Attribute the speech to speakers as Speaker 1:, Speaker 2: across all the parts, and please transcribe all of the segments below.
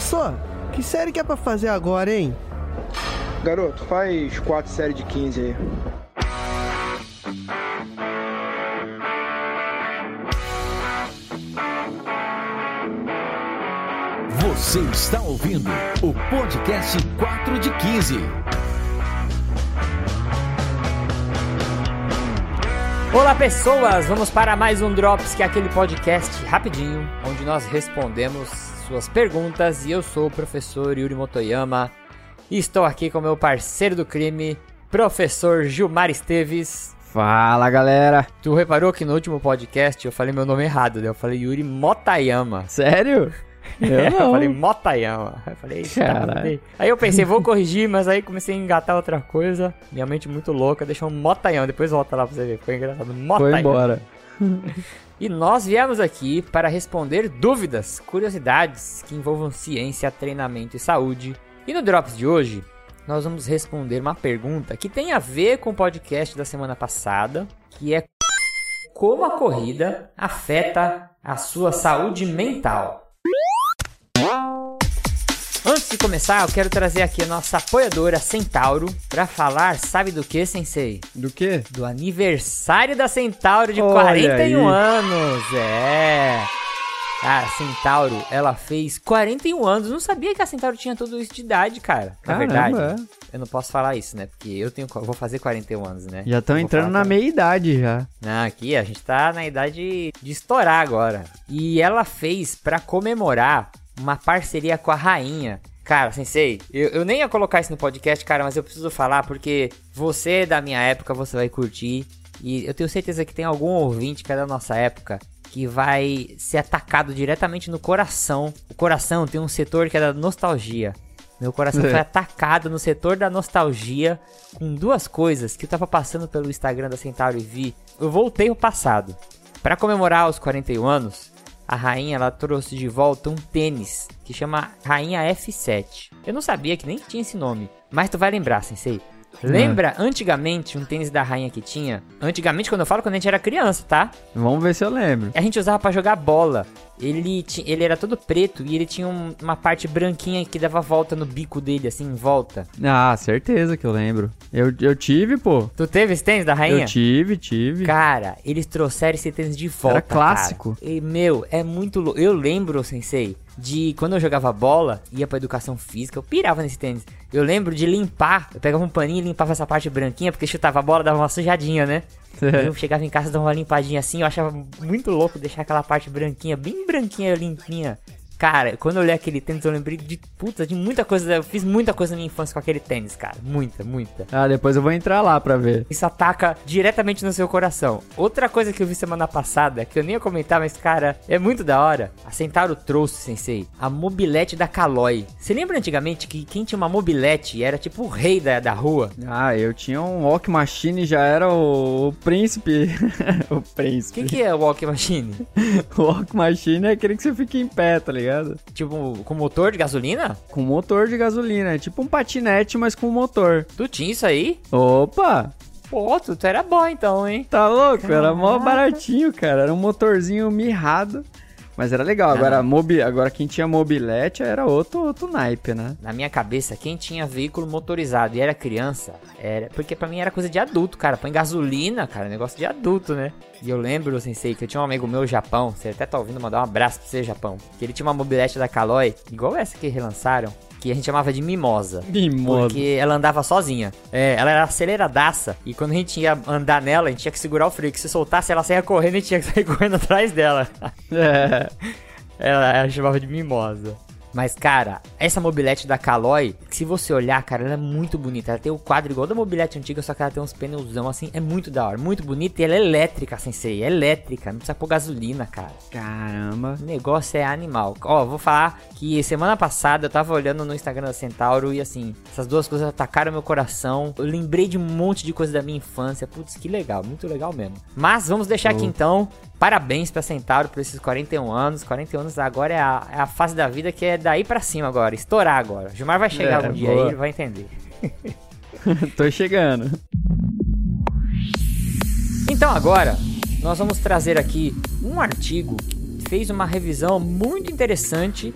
Speaker 1: Só, que série que é pra fazer agora, hein?
Speaker 2: Garoto, faz quatro séries de 15 aí.
Speaker 3: Você está ouvindo o podcast 4 de 15.
Speaker 4: Olá pessoas, vamos para mais um Drops, que é aquele podcast rapidinho, onde nós respondemos suas perguntas e eu sou o professor Yuri Motoyama e estou aqui com meu parceiro do crime, professor Gilmar Esteves.
Speaker 5: Fala galera!
Speaker 4: Tu reparou que no último podcast eu falei meu nome errado, né? Eu falei Yuri Motayama.
Speaker 5: Sério?
Speaker 4: Eu não. eu falei Motayama. Eu falei. Aí eu pensei, vou corrigir, mas aí comecei a engatar outra coisa. Minha mente muito louca, deixou um Motayama. Depois volta lá pra você ver. Foi engraçado. Motayama.
Speaker 5: Foi embora.
Speaker 4: e nós viemos aqui para responder dúvidas, curiosidades que envolvam ciência, treinamento e saúde. E no Drops de hoje, nós vamos responder uma pergunta que tem a ver com o podcast da semana passada, que é como a corrida afeta a sua saúde mental. Antes de começar, eu quero trazer aqui a nossa apoiadora Centauro para falar, sabe do que, Sensei?
Speaker 5: Do que?
Speaker 4: Do aniversário da Centauro de Olha 41 aí. anos. É. A Centauro, ela fez 41 anos. Não sabia que a Centauro tinha tudo isso de idade, cara. Na Caramba, verdade. É. Eu não posso falar isso, né? Porque eu tenho, vou fazer 41 anos, né?
Speaker 5: Já estão entrando na meia idade já.
Speaker 4: Não, aqui a gente tá na idade de estourar agora. E ela fez para comemorar uma parceria com a rainha. Cara, sensei, eu, eu nem ia colocar isso no podcast, cara, mas eu preciso falar porque você é da minha época, você vai curtir. E eu tenho certeza que tem algum ouvinte que é da nossa época que vai ser atacado diretamente no coração. O coração tem um setor que é da nostalgia. Meu coração é. foi atacado no setor da nostalgia com duas coisas que eu tava passando pelo Instagram da Centauro e vi. Eu voltei ao passado. Para comemorar os 41 anos, a rainha ela trouxe de volta um tênis que chama Rainha F7. Eu não sabia que nem tinha esse nome, mas tu vai lembrar, sensei. Lembra antigamente um tênis da rainha que tinha? Antigamente, quando eu falo, quando a gente era criança, tá?
Speaker 5: Vamos ver se eu lembro.
Speaker 4: A gente usava para jogar bola. Ele, ele era todo preto e ele tinha um, uma parte branquinha que dava volta no bico dele, assim, em volta.
Speaker 5: Ah, certeza que eu lembro. Eu, eu tive, pô.
Speaker 4: Tu teve esse tênis da rainha?
Speaker 5: Eu tive, tive.
Speaker 4: Cara, eles trouxeram esse tênis de volta.
Speaker 5: Era clássico.
Speaker 4: Cara. E, meu, é muito louco. Eu lembro, sensei de quando eu jogava bola, ia pra educação física, eu pirava nesse tênis. Eu lembro de limpar, eu pegava um paninho e limpava essa parte branquinha, porque chutava a bola, dava uma sujadinha, né? eu chegava em casa, dava uma limpadinha assim, eu achava muito louco deixar aquela parte branquinha, bem branquinha, limpinha. Cara, quando eu olhei aquele tênis, eu lembrei de puta, de muita coisa. Eu fiz muita coisa na minha infância com aquele tênis, cara. Muita, muita.
Speaker 5: Ah, depois eu vou entrar lá pra ver.
Speaker 4: Isso ataca diretamente no seu coração. Outra coisa que eu vi semana passada, que eu nem ia comentar, mas, cara, é muito da hora. A Centauro trouxe, sensei, a mobilete da Caloi. Você lembra antigamente que quem tinha uma mobilete era tipo o rei da, da rua?
Speaker 5: Ah, eu tinha um Walk Machine já era o, o príncipe. o príncipe.
Speaker 4: O que, que é o Walk Machine?
Speaker 5: o Walk Machine é aquele que você fica em pé, tá ligado? Ligado?
Speaker 4: Tipo, com motor de gasolina?
Speaker 5: Com motor de gasolina. É tipo um patinete, mas com motor.
Speaker 4: Tu tinha isso aí?
Speaker 5: Opa!
Speaker 4: Pô, tu, tu era bom então, hein?
Speaker 5: Tá louco? Caraca. Era mó baratinho, cara. Era um motorzinho mirrado. Mas era legal. Agora, mobi... Agora quem tinha mobilete era outro, outro naipe, né?
Speaker 4: Na minha cabeça, quem tinha veículo motorizado e era criança, era. Porque pra mim era coisa de adulto, cara. Põe gasolina, cara. Negócio de adulto, né? E eu lembro, sensei, que eu tinha um amigo meu, Japão. Você até tá ouvindo mandar um abraço pra você, Japão. Que ele tinha uma mobilete da Caloi, igual essa que relançaram que a gente chamava de mimosa.
Speaker 5: Mimosa.
Speaker 4: Porque ela andava sozinha. É, ela era aceleradaça. E quando a gente ia andar nela, a gente tinha que segurar o freio. Que se soltasse, ela saía correndo e tinha que sair correndo atrás dela. É. Ela, ela chamava de mimosa. Mas, cara, essa mobilete da Caloi, se você olhar, cara, ela é muito bonita. Ela tem o quadro igual da mobilete antiga, só que ela tem uns pneuzão assim. É muito da hora, muito bonita. E ela é elétrica, sensei. É elétrica, não precisa pôr gasolina, cara.
Speaker 5: Caramba.
Speaker 4: O negócio é animal. Ó, vou falar que semana passada eu tava olhando no Instagram da Centauro e assim, essas duas coisas atacaram meu coração. Eu lembrei de um monte de coisa da minha infância. Putz, que legal, muito legal mesmo. Mas vamos deixar aqui então Parabéns pra Centauro por esses 41 anos. 41 anos agora é a, é a fase da vida que é daí para cima agora, estourar agora. Gilmar vai chegar é, um dia aí, ele vai entender.
Speaker 5: Tô chegando.
Speaker 4: Então agora, nós vamos trazer aqui um artigo que fez uma revisão muito interessante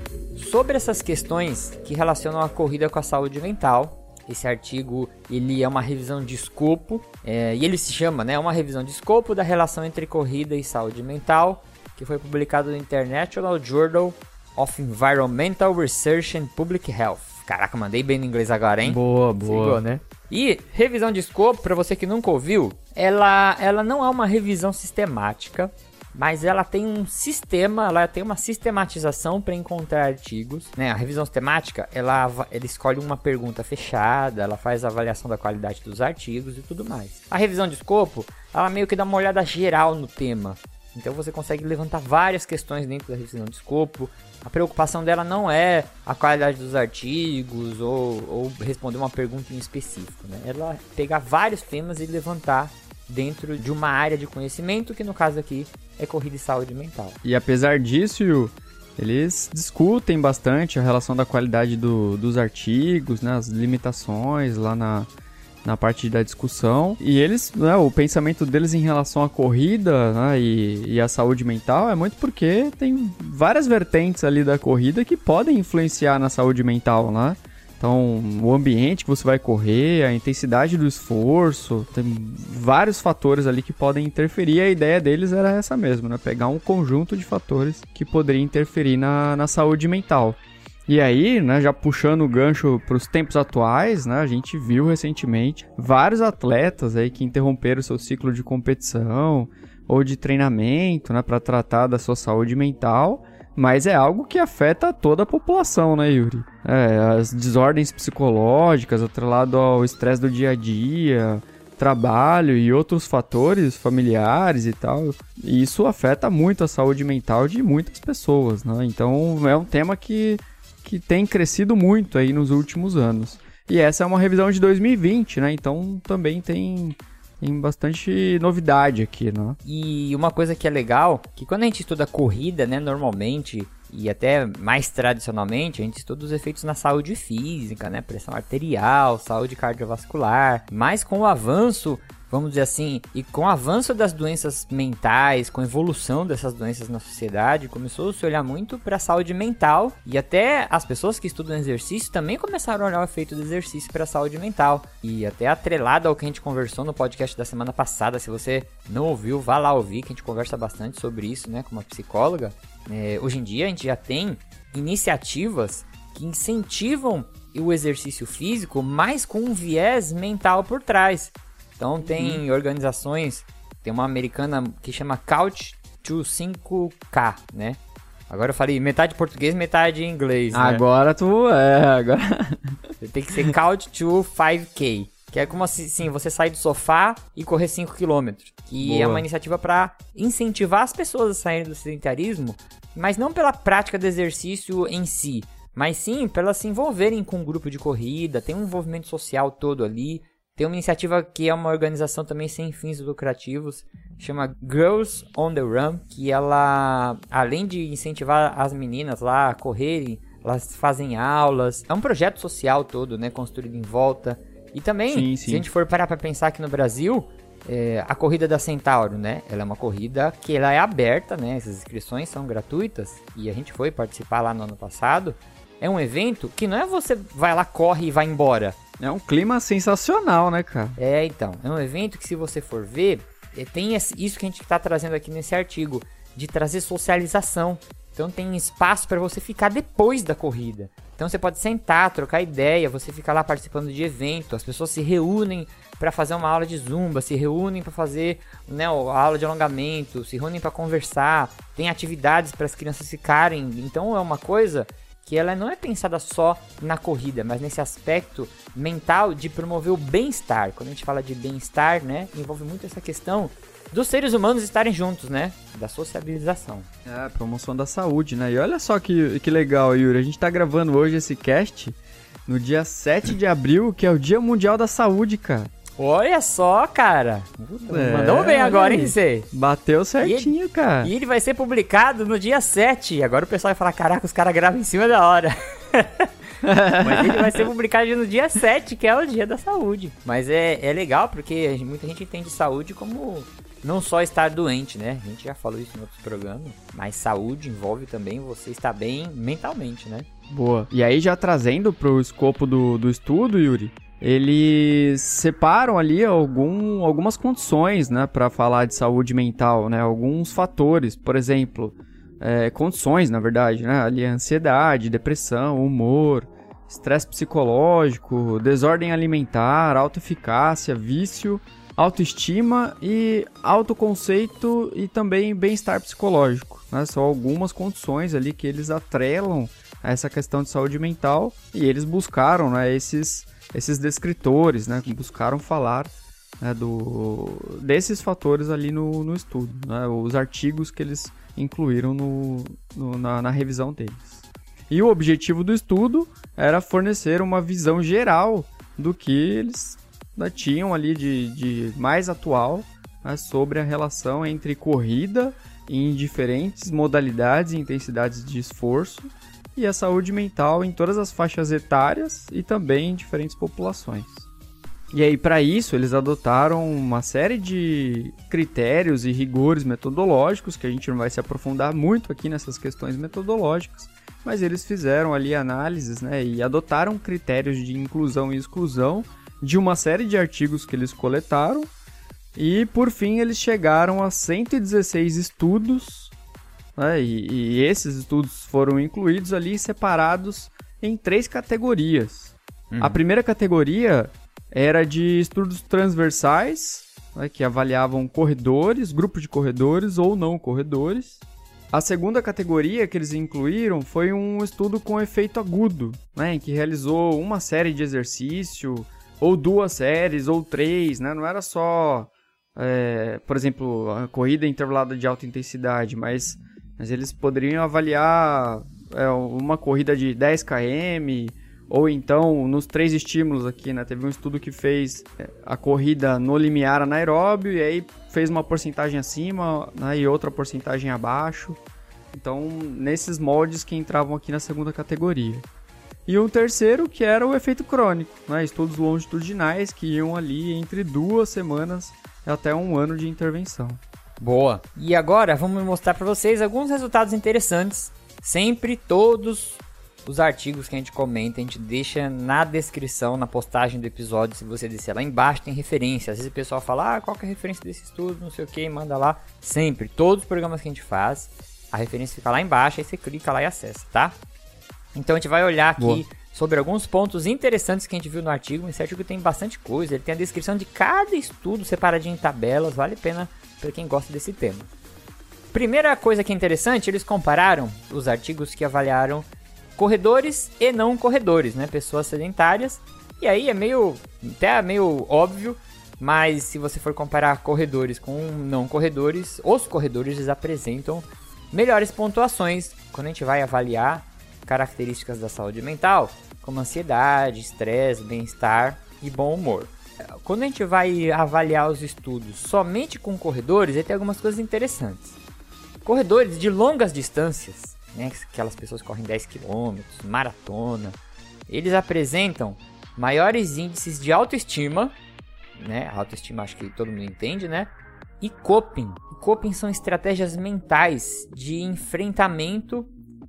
Speaker 4: sobre essas questões que relacionam a corrida com a saúde mental. Esse artigo ele é uma revisão de escopo é, e ele se chama, né, uma revisão de escopo da relação entre corrida e saúde mental, que foi publicado no International Journal of Environmental Research and Public Health. Caraca, mandei bem no inglês agora, hein?
Speaker 5: Boa, boa.
Speaker 4: Sigou, né? E revisão de escopo, para você que nunca ouviu, ela, ela não é uma revisão sistemática, mas ela tem um sistema, ela tem uma sistematização para encontrar artigos. Né? A revisão sistemática, ela, ela escolhe uma pergunta fechada, ela faz a avaliação da qualidade dos artigos e tudo mais. A revisão de escopo, ela meio que dá uma olhada geral no tema. Então você consegue levantar várias questões dentro da revisão de escopo. A preocupação dela não é a qualidade dos artigos ou, ou responder uma pergunta em específico. Né? Ela pegar vários temas e levantar dentro de uma área de conhecimento, que no caso aqui é corrida e saúde mental.
Speaker 5: E apesar disso, eles discutem bastante a relação da qualidade do, dos artigos, né, as limitações lá na, na parte da discussão. E eles, né, o pensamento deles em relação à corrida né, e, e à saúde mental é muito porque tem várias vertentes ali da corrida que podem influenciar na saúde mental, né? Então, o ambiente que você vai correr, a intensidade do esforço, tem vários fatores ali que podem interferir. A ideia deles era essa mesmo, né? Pegar um conjunto de fatores que poderia interferir na, na saúde mental. E aí, né, já puxando o gancho para os tempos atuais, né, a gente viu recentemente vários atletas aí que interromperam seu ciclo de competição ou de treinamento, né, para tratar da sua saúde mental mas é algo que afeta toda a população, né, Yuri? É, as desordens psicológicas, atrelado ao estresse do dia a dia, trabalho e outros fatores familiares e tal. E isso afeta muito a saúde mental de muitas pessoas, né? Então é um tema que, que tem crescido muito aí nos últimos anos. E essa é uma revisão de 2020, né? Então também tem tem bastante novidade aqui, né?
Speaker 4: E uma coisa que é legal, que quando a gente estuda corrida, né, normalmente e até mais tradicionalmente, a gente estuda os efeitos na saúde física, né? Pressão arterial, saúde cardiovascular. Mas com o avanço vamos dizer assim, e com o avanço das doenças mentais, com a evolução dessas doenças na sociedade, começou a se olhar muito para a saúde mental e até as pessoas que estudam exercício também começaram a olhar o efeito do exercício para a saúde mental. E até atrelado ao que a gente conversou no podcast da semana passada, se você não ouviu, vá lá ouvir, que a gente conversa bastante sobre isso, né, com uma psicóloga. É, hoje em dia a gente já tem iniciativas que incentivam o exercício físico, mas com um viés mental por trás. Então tem uhum. organizações, tem uma americana que chama Couch to 5K, né? Agora eu falei metade português, metade inglês. Né?
Speaker 5: Agora tu é, agora.
Speaker 4: Tem que ser Couch to 5K. Que é como assim, você sair do sofá e correr 5 km. Que Boa. é uma iniciativa para incentivar as pessoas a saírem do sedentarismo, mas não pela prática do exercício em si, mas sim para elas se envolverem com um grupo de corrida, tem um envolvimento social todo ali. Tem uma iniciativa que é uma organização também sem fins lucrativos, chama Girls on the Run, que ela, além de incentivar as meninas lá a correrem, elas fazem aulas. É um projeto social todo, né, construído em volta. E também, sim, sim. se a gente for parar para pensar aqui no Brasil, é, a corrida da Centauro, né? Ela é uma corrida que ela é aberta, né? Essas inscrições são gratuitas e a gente foi participar lá no ano passado. É um evento que não é você vai lá, corre e vai embora.
Speaker 5: É um clima sensacional, né, cara?
Speaker 4: É, então. É um evento que, se você for ver, é, tem isso que a gente está trazendo aqui nesse artigo, de trazer socialização. Então tem espaço para você ficar depois da corrida. Então você pode sentar, trocar ideia, você fica lá participando de evento, as pessoas se reúnem para fazer uma aula de zumba, se reúnem para fazer né, a aula de alongamento, se reúnem para conversar, tem atividades para as crianças ficarem. Então é uma coisa que ela não é pensada só na corrida, mas nesse aspecto mental de promover o bem-estar. Quando a gente fala de bem-estar, né, envolve muito essa questão dos seres humanos estarem juntos, né? Da sociabilização.
Speaker 5: É, promoção da saúde, né? E olha só que, que legal, Yuri. A gente tá gravando hoje esse cast no dia 7 de abril, que é o Dia Mundial da Saúde, cara.
Speaker 4: Olha só, cara. É, Mandou bem agora, hein, você?
Speaker 5: Bateu certinho,
Speaker 4: e ele,
Speaker 5: cara.
Speaker 4: E ele vai ser publicado no dia 7. Agora o pessoal vai falar: caraca, os caras gravam em cima da hora. Mas ele vai ser publicado no dia 7, que é o dia da saúde. Mas é, é legal porque muita gente entende saúde como não só estar doente, né? A gente já falou isso em outros programas, mas saúde envolve também você estar bem mentalmente, né?
Speaker 5: Boa. E aí, já trazendo pro escopo do, do estudo, Yuri, eles separam ali algum, algumas condições, né, para falar de saúde mental, né, alguns fatores, por exemplo, é, condições, na verdade, né, ali ansiedade, depressão, humor, estresse psicológico, desordem alimentar, autoeficácia, vício, autoestima e autoconceito e também bem-estar psicológico, né, são algumas condições ali que eles atrelam a essa questão de saúde mental e eles buscaram, né, esses esses descritores, né, buscaram falar né, do, desses fatores ali no, no estudo, né, os artigos que eles incluíram no, no na, na, revisão deles. E o objetivo do estudo era fornecer uma visão geral do que eles né, tinham ali de, de mais atual né, sobre a relação entre corrida em diferentes modalidades e intensidades de esforço e a saúde mental em todas as faixas etárias e também em diferentes populações. E aí, para isso, eles adotaram uma série de critérios e rigores metodológicos, que a gente não vai se aprofundar muito aqui nessas questões metodológicas, mas eles fizeram ali análises né, e adotaram critérios de inclusão e exclusão de uma série de artigos que eles coletaram, e por fim eles chegaram a 116 estudos né? E, e, esses estudos foram incluídos ali separados em três categorias. Uhum. A primeira categoria era de estudos transversais, né, que avaliavam corredores, grupos de corredores ou não corredores. A segunda categoria que eles incluíram foi um estudo com efeito agudo, né, em que realizou uma série de exercício, ou duas séries, ou três, né, não era só, é, por exemplo, a corrida intervalada de alta intensidade, mas mas eles poderiam avaliar é, uma corrida de 10 km, ou então nos três estímulos aqui, né? Teve um estudo que fez é, a corrida no limiar anaeróbio e aí fez uma porcentagem acima né, e outra porcentagem abaixo. Então, nesses moldes que entravam aqui na segunda categoria. E um terceiro que era o efeito crônico, né? estudos longitudinais que iam ali entre duas semanas até um ano de intervenção.
Speaker 4: Boa. E agora vamos mostrar para vocês alguns resultados interessantes. Sempre todos os artigos que a gente comenta, a gente deixa na descrição, na postagem do episódio, se você descer lá embaixo tem referência. Às vezes o pessoal fala, ah, qual é a referência desse estudo, não sei o que, manda lá. Sempre, todos os programas que a gente faz, a referência fica lá embaixo, aí você clica lá e acessa, tá? Então a gente vai olhar aqui Boa. sobre alguns pontos interessantes que a gente viu no artigo. Esse artigo tem bastante coisa, ele tem a descrição de cada estudo separadinho em tabelas, vale a pena para quem gosta desse tema. Primeira coisa que é interessante, eles compararam os artigos que avaliaram corredores e não corredores, né? Pessoas sedentárias. E aí é meio até meio óbvio, mas se você for comparar corredores com não corredores, os corredores eles apresentam melhores pontuações quando a gente vai avaliar características da saúde mental, como ansiedade, estresse, bem-estar e bom humor quando a gente vai avaliar os estudos somente com corredores, ele tem algumas coisas interessantes. Corredores de longas distâncias, né, aquelas pessoas que correm 10 km, maratona, eles apresentam maiores índices de autoestima, né? Autoestima acho que todo mundo entende, né? E coping. coping são estratégias mentais de enfrentamento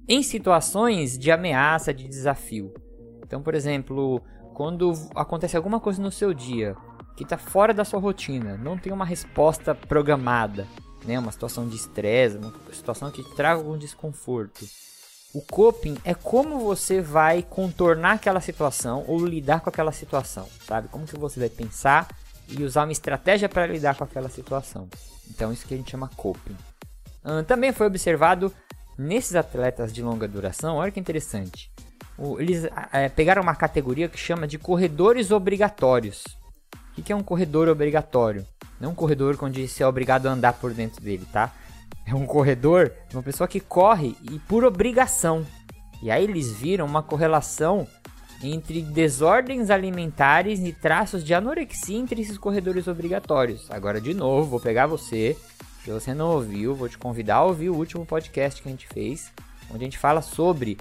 Speaker 4: em situações de ameaça, de desafio. Então, por exemplo, quando acontece alguma coisa no seu dia que está fora da sua rotina, não tem uma resposta programada, né, uma situação de estresse, uma situação que traga algum desconforto. O coping é como você vai contornar aquela situação ou lidar com aquela situação, sabe? Como que você vai pensar e usar uma estratégia para lidar com aquela situação. Então isso que a gente chama coping. também foi observado nesses atletas de longa duração, olha que interessante eles é, pegaram uma categoria que chama de corredores obrigatórios. O que é um corredor obrigatório? Não um corredor onde você é obrigado a andar por dentro dele, tá? É um corredor, uma pessoa que corre e por obrigação. E aí eles viram uma correlação entre desordens alimentares e traços de anorexia entre esses corredores obrigatórios. Agora, de novo, vou pegar você, se você não ouviu, vou te convidar a ouvir o último podcast que a gente fez, onde a gente fala sobre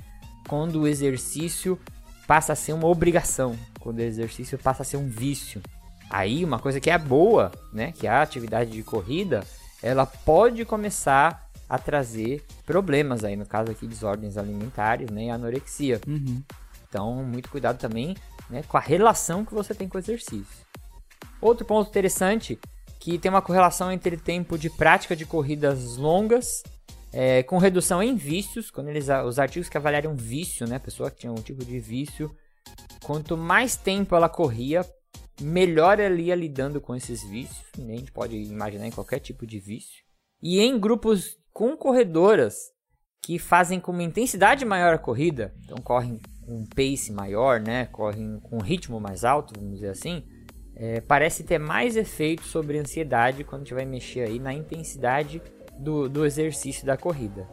Speaker 4: quando o exercício passa a ser uma obrigação, quando o exercício passa a ser um vício. Aí, uma coisa que é boa, né, que é a atividade de corrida, ela pode começar a trazer problemas aí, no caso aqui, desordens alimentares, né, e anorexia.
Speaker 5: Uhum.
Speaker 4: Então, muito cuidado também, né, com a relação que você tem com o exercício. Outro ponto interessante, que tem uma correlação entre tempo de prática de corridas longas é, com redução em vícios, quando eles, os artigos que avaliaram vício, né, pessoa que tinha um tipo de vício, quanto mais tempo ela corria, melhor ela ia lidando com esses vícios, nem a gente pode imaginar em qualquer tipo de vício. E em grupos com corredoras que fazem com uma intensidade maior a corrida, então correm com um pace maior, né, correm com um ritmo mais alto, vamos dizer assim, é, parece ter mais efeito sobre a ansiedade quando a gente vai mexer aí na intensidade do, do exercício da corrida.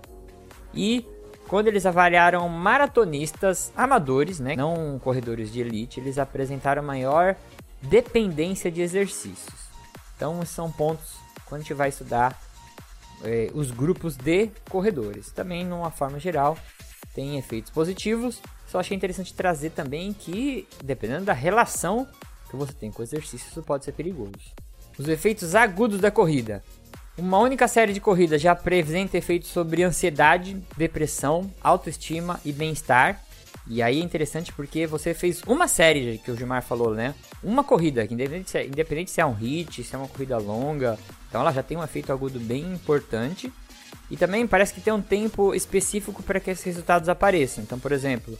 Speaker 4: E quando eles avaliaram maratonistas amadores, né, não corredores de elite, eles apresentaram maior dependência de exercícios. Então, são pontos quando a gente vai estudar eh, os grupos de corredores. Também, numa forma geral, tem efeitos positivos. Só achei interessante trazer também que, dependendo da relação que você tem com o exercício, isso pode ser perigoso. Os efeitos agudos da corrida. Uma única série de corridas já apresenta efeitos sobre ansiedade, depressão, autoestima e bem-estar. E aí é interessante porque você fez uma série que o Gilmar falou, né? Uma corrida, independente se, é, independente se é um hit, se é uma corrida longa. Então ela já tem um efeito agudo bem importante. E também parece que tem um tempo específico para que esses resultados apareçam. Então, por exemplo,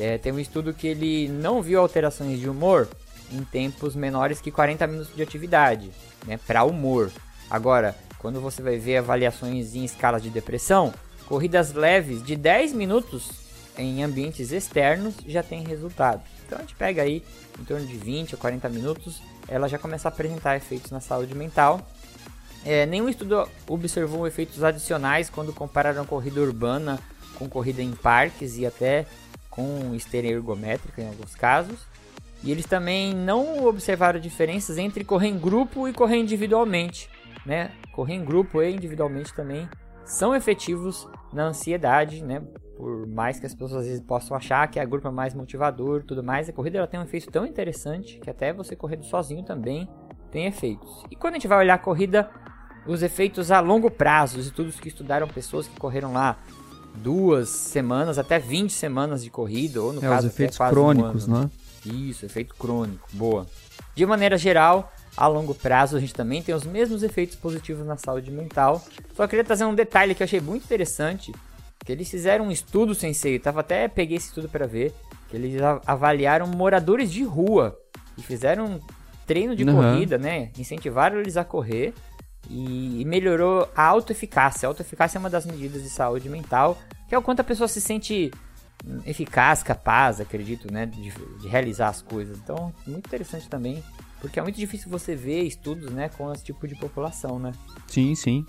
Speaker 4: é, tem um estudo que ele não viu alterações de humor em tempos menores que 40 minutos de atividade, né? Para humor. Agora, quando você vai ver avaliações em escala de depressão, corridas leves de 10 minutos em ambientes externos já tem resultado. Então a gente pega aí em torno de 20 ou 40 minutos, ela já começa a apresentar efeitos na saúde mental. É, nenhum estudo observou efeitos adicionais quando compararam corrida urbana com corrida em parques e até com esteira ergométrica em alguns casos. E eles também não observaram diferenças entre correr em grupo e correr individualmente. Né? Correr em grupo e individualmente também são efetivos na ansiedade, né? Por mais que as pessoas às vezes possam achar que a grupo é mais motivador, tudo mais, a corrida ela tem um efeito tão interessante que até você correndo sozinho também tem efeitos. E quando a gente vai olhar a corrida, os efeitos a longo prazo, os estudos que estudaram pessoas que correram lá duas semanas até 20 semanas de corrida, ou no
Speaker 5: é,
Speaker 4: caso
Speaker 5: os efeitos crônicos,
Speaker 4: um
Speaker 5: né?
Speaker 4: Isso, efeito crônico, boa. De maneira geral, a longo prazo a gente também tem os mesmos efeitos positivos na saúde mental. Só queria trazer um detalhe que eu achei muito interessante, que eles fizeram um estudo, sensei, tava até peguei esse estudo para ver, que eles avaliaram moradores de rua e fizeram um treino de uhum. corrida, né? Incentivaram eles a correr e melhorou a autoeficácia. A autoeficácia é uma das medidas de saúde mental, que é o quanto a pessoa se sente eficaz, capaz, acredito, né, de, de, realizar as coisas. Então, muito interessante também, porque é muito difícil você ver estudos, né, com esse tipo de população, né?
Speaker 5: Sim, sim.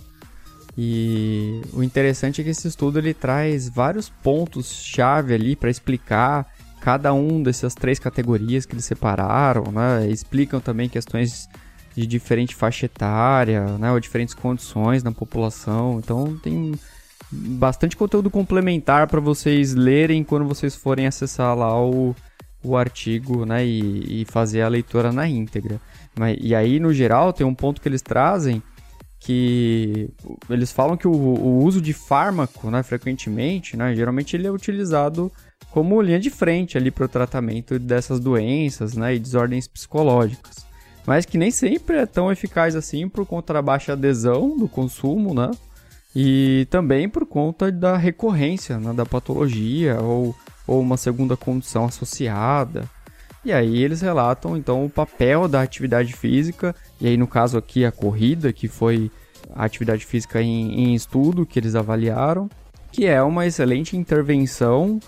Speaker 5: E o interessante é que esse estudo ele traz vários pontos chave ali para explicar cada um dessas três categorias que eles separaram, né? Explicam também questões de diferente faixa etária, né, ou diferentes condições na população. Então tem bastante conteúdo complementar para vocês lerem quando vocês forem acessar lá o, o artigo né, e, e fazer a leitura na íntegra. Mas, e aí, no geral, tem um ponto que eles trazem que eles falam que o, o uso de fármaco, né, frequentemente, né, geralmente ele é utilizado como linha de frente ali para o tratamento dessas doenças né, e desordens psicológicas. Mas que nem sempre é tão eficaz assim por conta da baixa adesão do consumo, né? e também por conta da recorrência né, da patologia ou, ou uma segunda condição associada. E aí eles relatam então o papel da atividade física, e aí no caso aqui a corrida, que foi a atividade física em, em estudo que eles avaliaram, que é uma excelente intervenção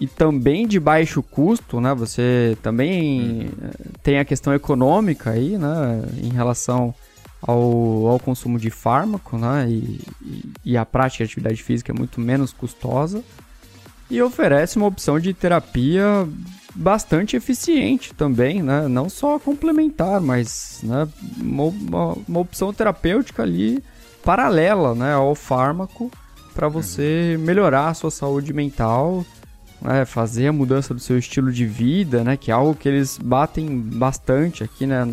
Speaker 5: e também de baixo custo, né? Você também uhum. tem a questão econômica aí, né? Em relação ao, ao consumo de fármaco, né? E, e, e a prática de atividade física é muito menos custosa. E oferece uma opção de terapia bastante eficiente também, né? Não só complementar, mas né, uma, uma, opção terapêutica ali paralela né, ao fármaco para você melhorar a sua saúde mental né, fazer a mudança do seu estilo de vida, né, que é algo que eles batem bastante aqui, né,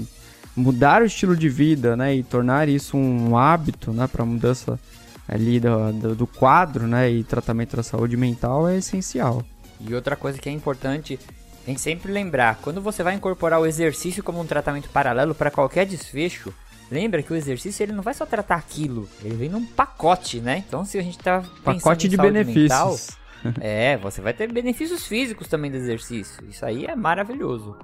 Speaker 5: mudar o estilo de vida, né, e tornar isso um hábito, né, para mudança ali do, do, do, quadro, né, e tratamento da saúde mental é essencial.
Speaker 4: E outra coisa que é importante, tem que sempre lembrar, quando você vai incorporar o exercício como um tratamento paralelo para qualquer desfecho, lembra que o exercício ele não vai só tratar aquilo, ele vem num pacote, né? Então se a gente tá
Speaker 5: pacote de benefícios.
Speaker 4: Mental, é, você vai ter benefícios físicos também do exercício. Isso aí é maravilhoso.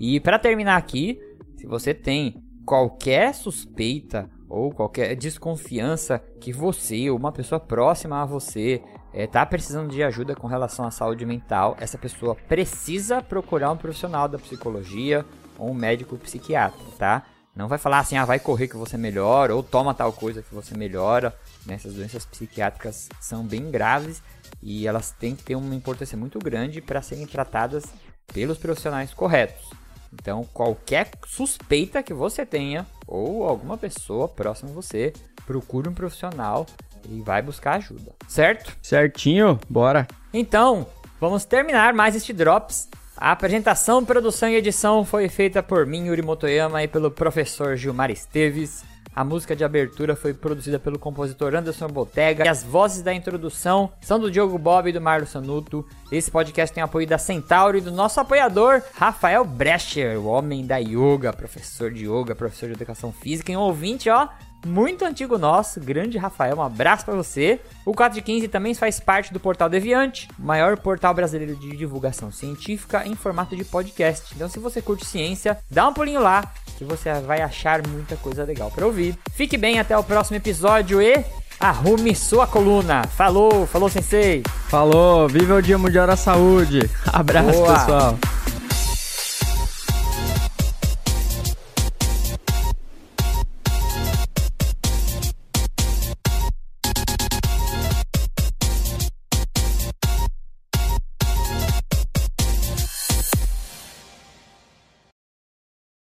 Speaker 4: E para terminar aqui, se você tem qualquer suspeita ou qualquer desconfiança que você ou uma pessoa próxima a você está eh, é, precisando de ajuda com relação à saúde mental, essa pessoa precisa procurar um profissional da psicologia ou um médico psiquiatra, tá? Não vai falar assim, ah, vai correr que você melhora, ou toma tal coisa que você melhora. Né? Essas doenças psiquiátricas são bem graves e elas têm que ter uma importância muito grande para serem tratadas pelos profissionais corretos. Então, qualquer suspeita que você tenha ou alguma pessoa próxima a você, procure um profissional e vai buscar ajuda, certo?
Speaker 5: Certinho, bora.
Speaker 4: Então, vamos terminar mais este Drops. A apresentação, produção e edição foi feita por mim, Yuri Motoyama, e pelo professor Gilmar Esteves. A música de abertura foi produzida pelo compositor Anderson Botega. E as vozes da introdução são do Diogo Bob e do Marlos Sanuto. Esse podcast tem apoio da Centauro e do nosso apoiador, Rafael Brecher, o homem da yoga, professor de yoga, professor de educação física e um ouvinte, ó, muito antigo nosso, grande Rafael, um abraço para você. O 4 de 15 também faz parte do Portal Deviante, maior portal brasileiro de divulgação científica em formato de podcast. Então, se você curte ciência, dá um pulinho lá que você vai achar muita coisa legal para ouvir. Fique bem até o próximo episódio e arrume sua coluna. Falou, falou sensei.
Speaker 5: Falou, viva o Dia Mundial da Saúde. Abraço, Boa. pessoal.